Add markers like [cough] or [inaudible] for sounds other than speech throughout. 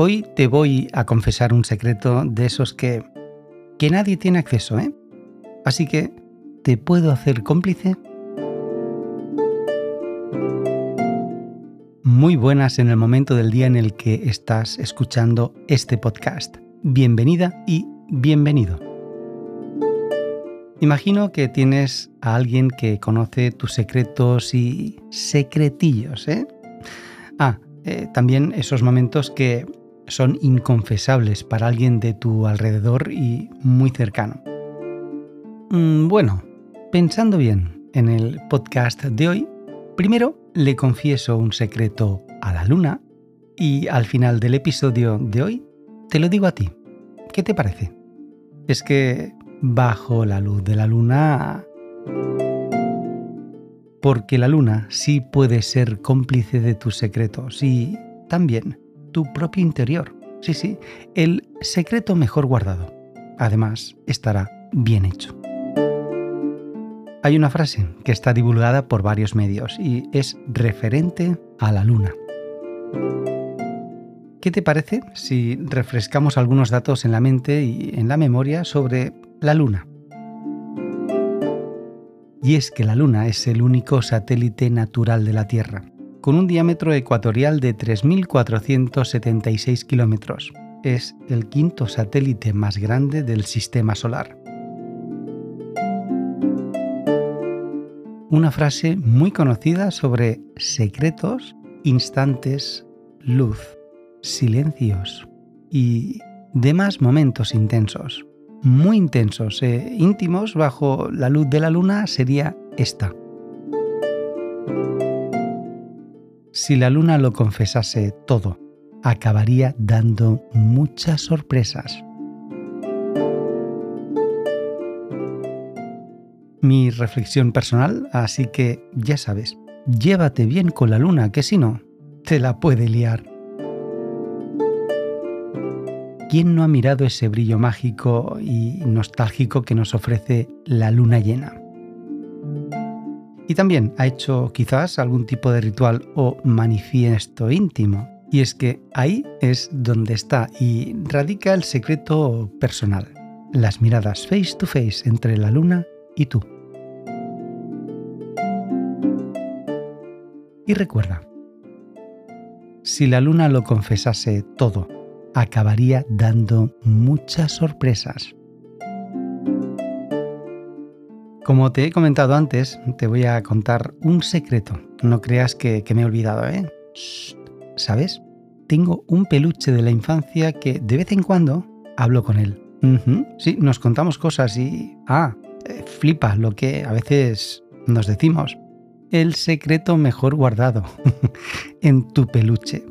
Hoy te voy a confesar un secreto de esos que, que nadie tiene acceso, ¿eh? Así que, ¿te puedo hacer cómplice? Muy buenas en el momento del día en el que estás escuchando este podcast. Bienvenida y bienvenido. Imagino que tienes a alguien que conoce tus secretos y secretillos, ¿eh? Ah, eh, también esos momentos que son inconfesables para alguien de tu alrededor y muy cercano. Mm, bueno, pensando bien en el podcast de hoy, primero le confieso un secreto a la luna y al final del episodio de hoy te lo digo a ti. ¿Qué te parece? Es que bajo la luz de la luna... Porque la luna sí puede ser cómplice de tus secretos y también tu propio interior. Sí, sí, el secreto mejor guardado. Además, estará bien hecho. Hay una frase que está divulgada por varios medios y es referente a la luna. ¿Qué te parece si refrescamos algunos datos en la mente y en la memoria sobre la Luna. Y es que la Luna es el único satélite natural de la Tierra, con un diámetro ecuatorial de 3.476 kilómetros. Es el quinto satélite más grande del Sistema Solar. Una frase muy conocida sobre secretos, instantes, luz, silencios y demás momentos intensos muy intensos e íntimos bajo la luz de la luna sería esta. Si la luna lo confesase todo, acabaría dando muchas sorpresas. Mi reflexión personal, así que ya sabes, llévate bien con la luna, que si no, te la puede liar. ¿Quién no ha mirado ese brillo mágico y nostálgico que nos ofrece la luna llena? Y también ha hecho quizás algún tipo de ritual o manifiesto íntimo. Y es que ahí es donde está y radica el secreto personal. Las miradas face to face entre la luna y tú. Y recuerda, si la luna lo confesase todo acabaría dando muchas sorpresas. Como te he comentado antes, te voy a contar un secreto. No creas que, me he olvidado, ¿eh? ¿Sabes? Tengo un peluche de la infancia que de vez en cuando hablo con él. Sí, nos contamos cosas y... Ah, eh, flipa lo que a veces nos decimos. El secreto mejor guardado [laughs] en tu peluche.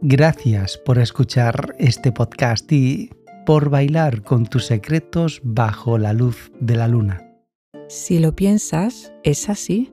Gracias por escuchar este podcast y por bailar con tus secretos bajo la luz de la luna. Si lo piensas, es así.